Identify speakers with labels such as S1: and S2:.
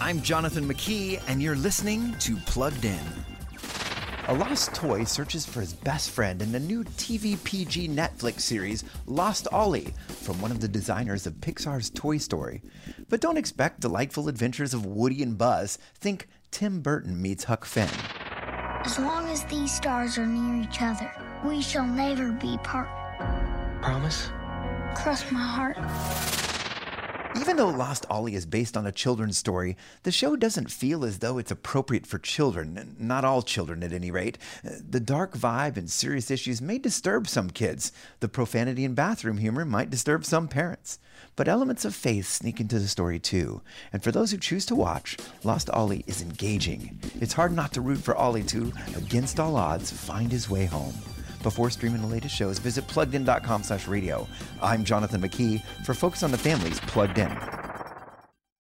S1: I'm Jonathan McKee, and you're listening to Plugged In. A lost toy searches for his best friend in the new TV PG Netflix series Lost Ollie from one of the designers of Pixar's Toy Story. But don't expect delightful adventures of Woody and Buzz. Think Tim Burton meets Huck Finn.
S2: As long as these stars are near each other, we shall never be part.
S3: Promise?
S2: Cross my heart.
S1: Even though Lost Ollie is based on a children's story, the show doesn't feel as though it's appropriate for children, not all children at any rate. The dark vibe and serious issues may disturb some kids. The profanity and bathroom humor might disturb some parents. But elements of faith sneak into the story too. And for those who choose to watch, Lost Ollie is engaging. It's hard not to root for Ollie to, against all odds, find his way home. Before streaming the latest shows, visit pluggedin.com slash radio. I'm Jonathan McKee for Focus on the Families Plugged In.